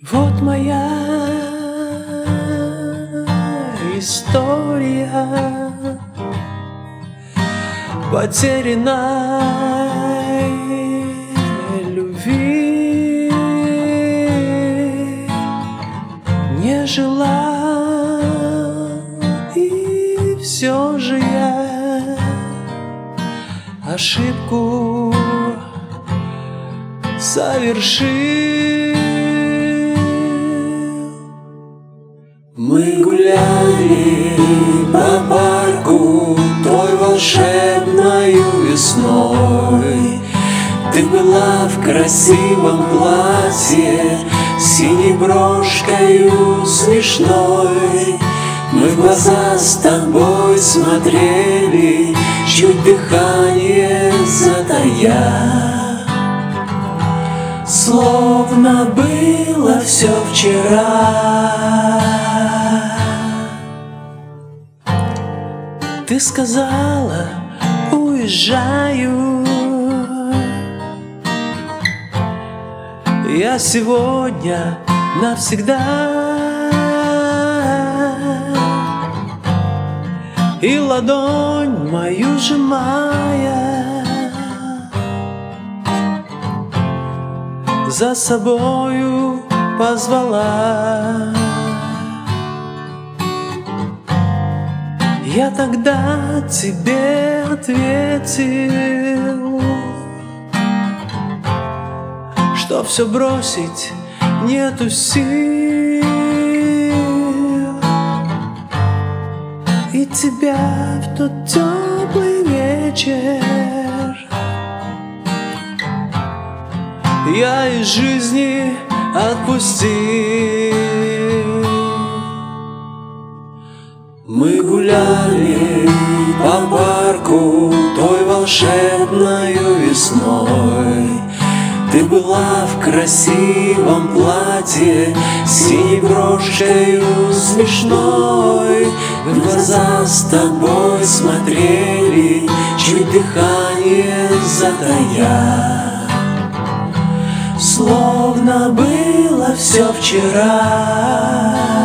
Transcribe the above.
Вот моя история потерянной любви. Не жила, и все же я ошибку совершил. Мы гуляли по парку той волшебною весной. Ты была в красивом платье Синей брошкою смешной. Мы в глаза с тобой смотрели Чуть дыхание затая. Словно было все вчера Ты сказала, уезжаю. Я сегодня навсегда. И ладонь мою сжимая За собою позвала Я тогда тебе ответил, Что все бросить нету сил, И тебя в тот теплый вечер Я из жизни отпустил. Мы гуляли Ты была в красивом платье Синей брошкою смешной. В глаза с тобой смотрели Чуть дыхание затая. Словно было все вчера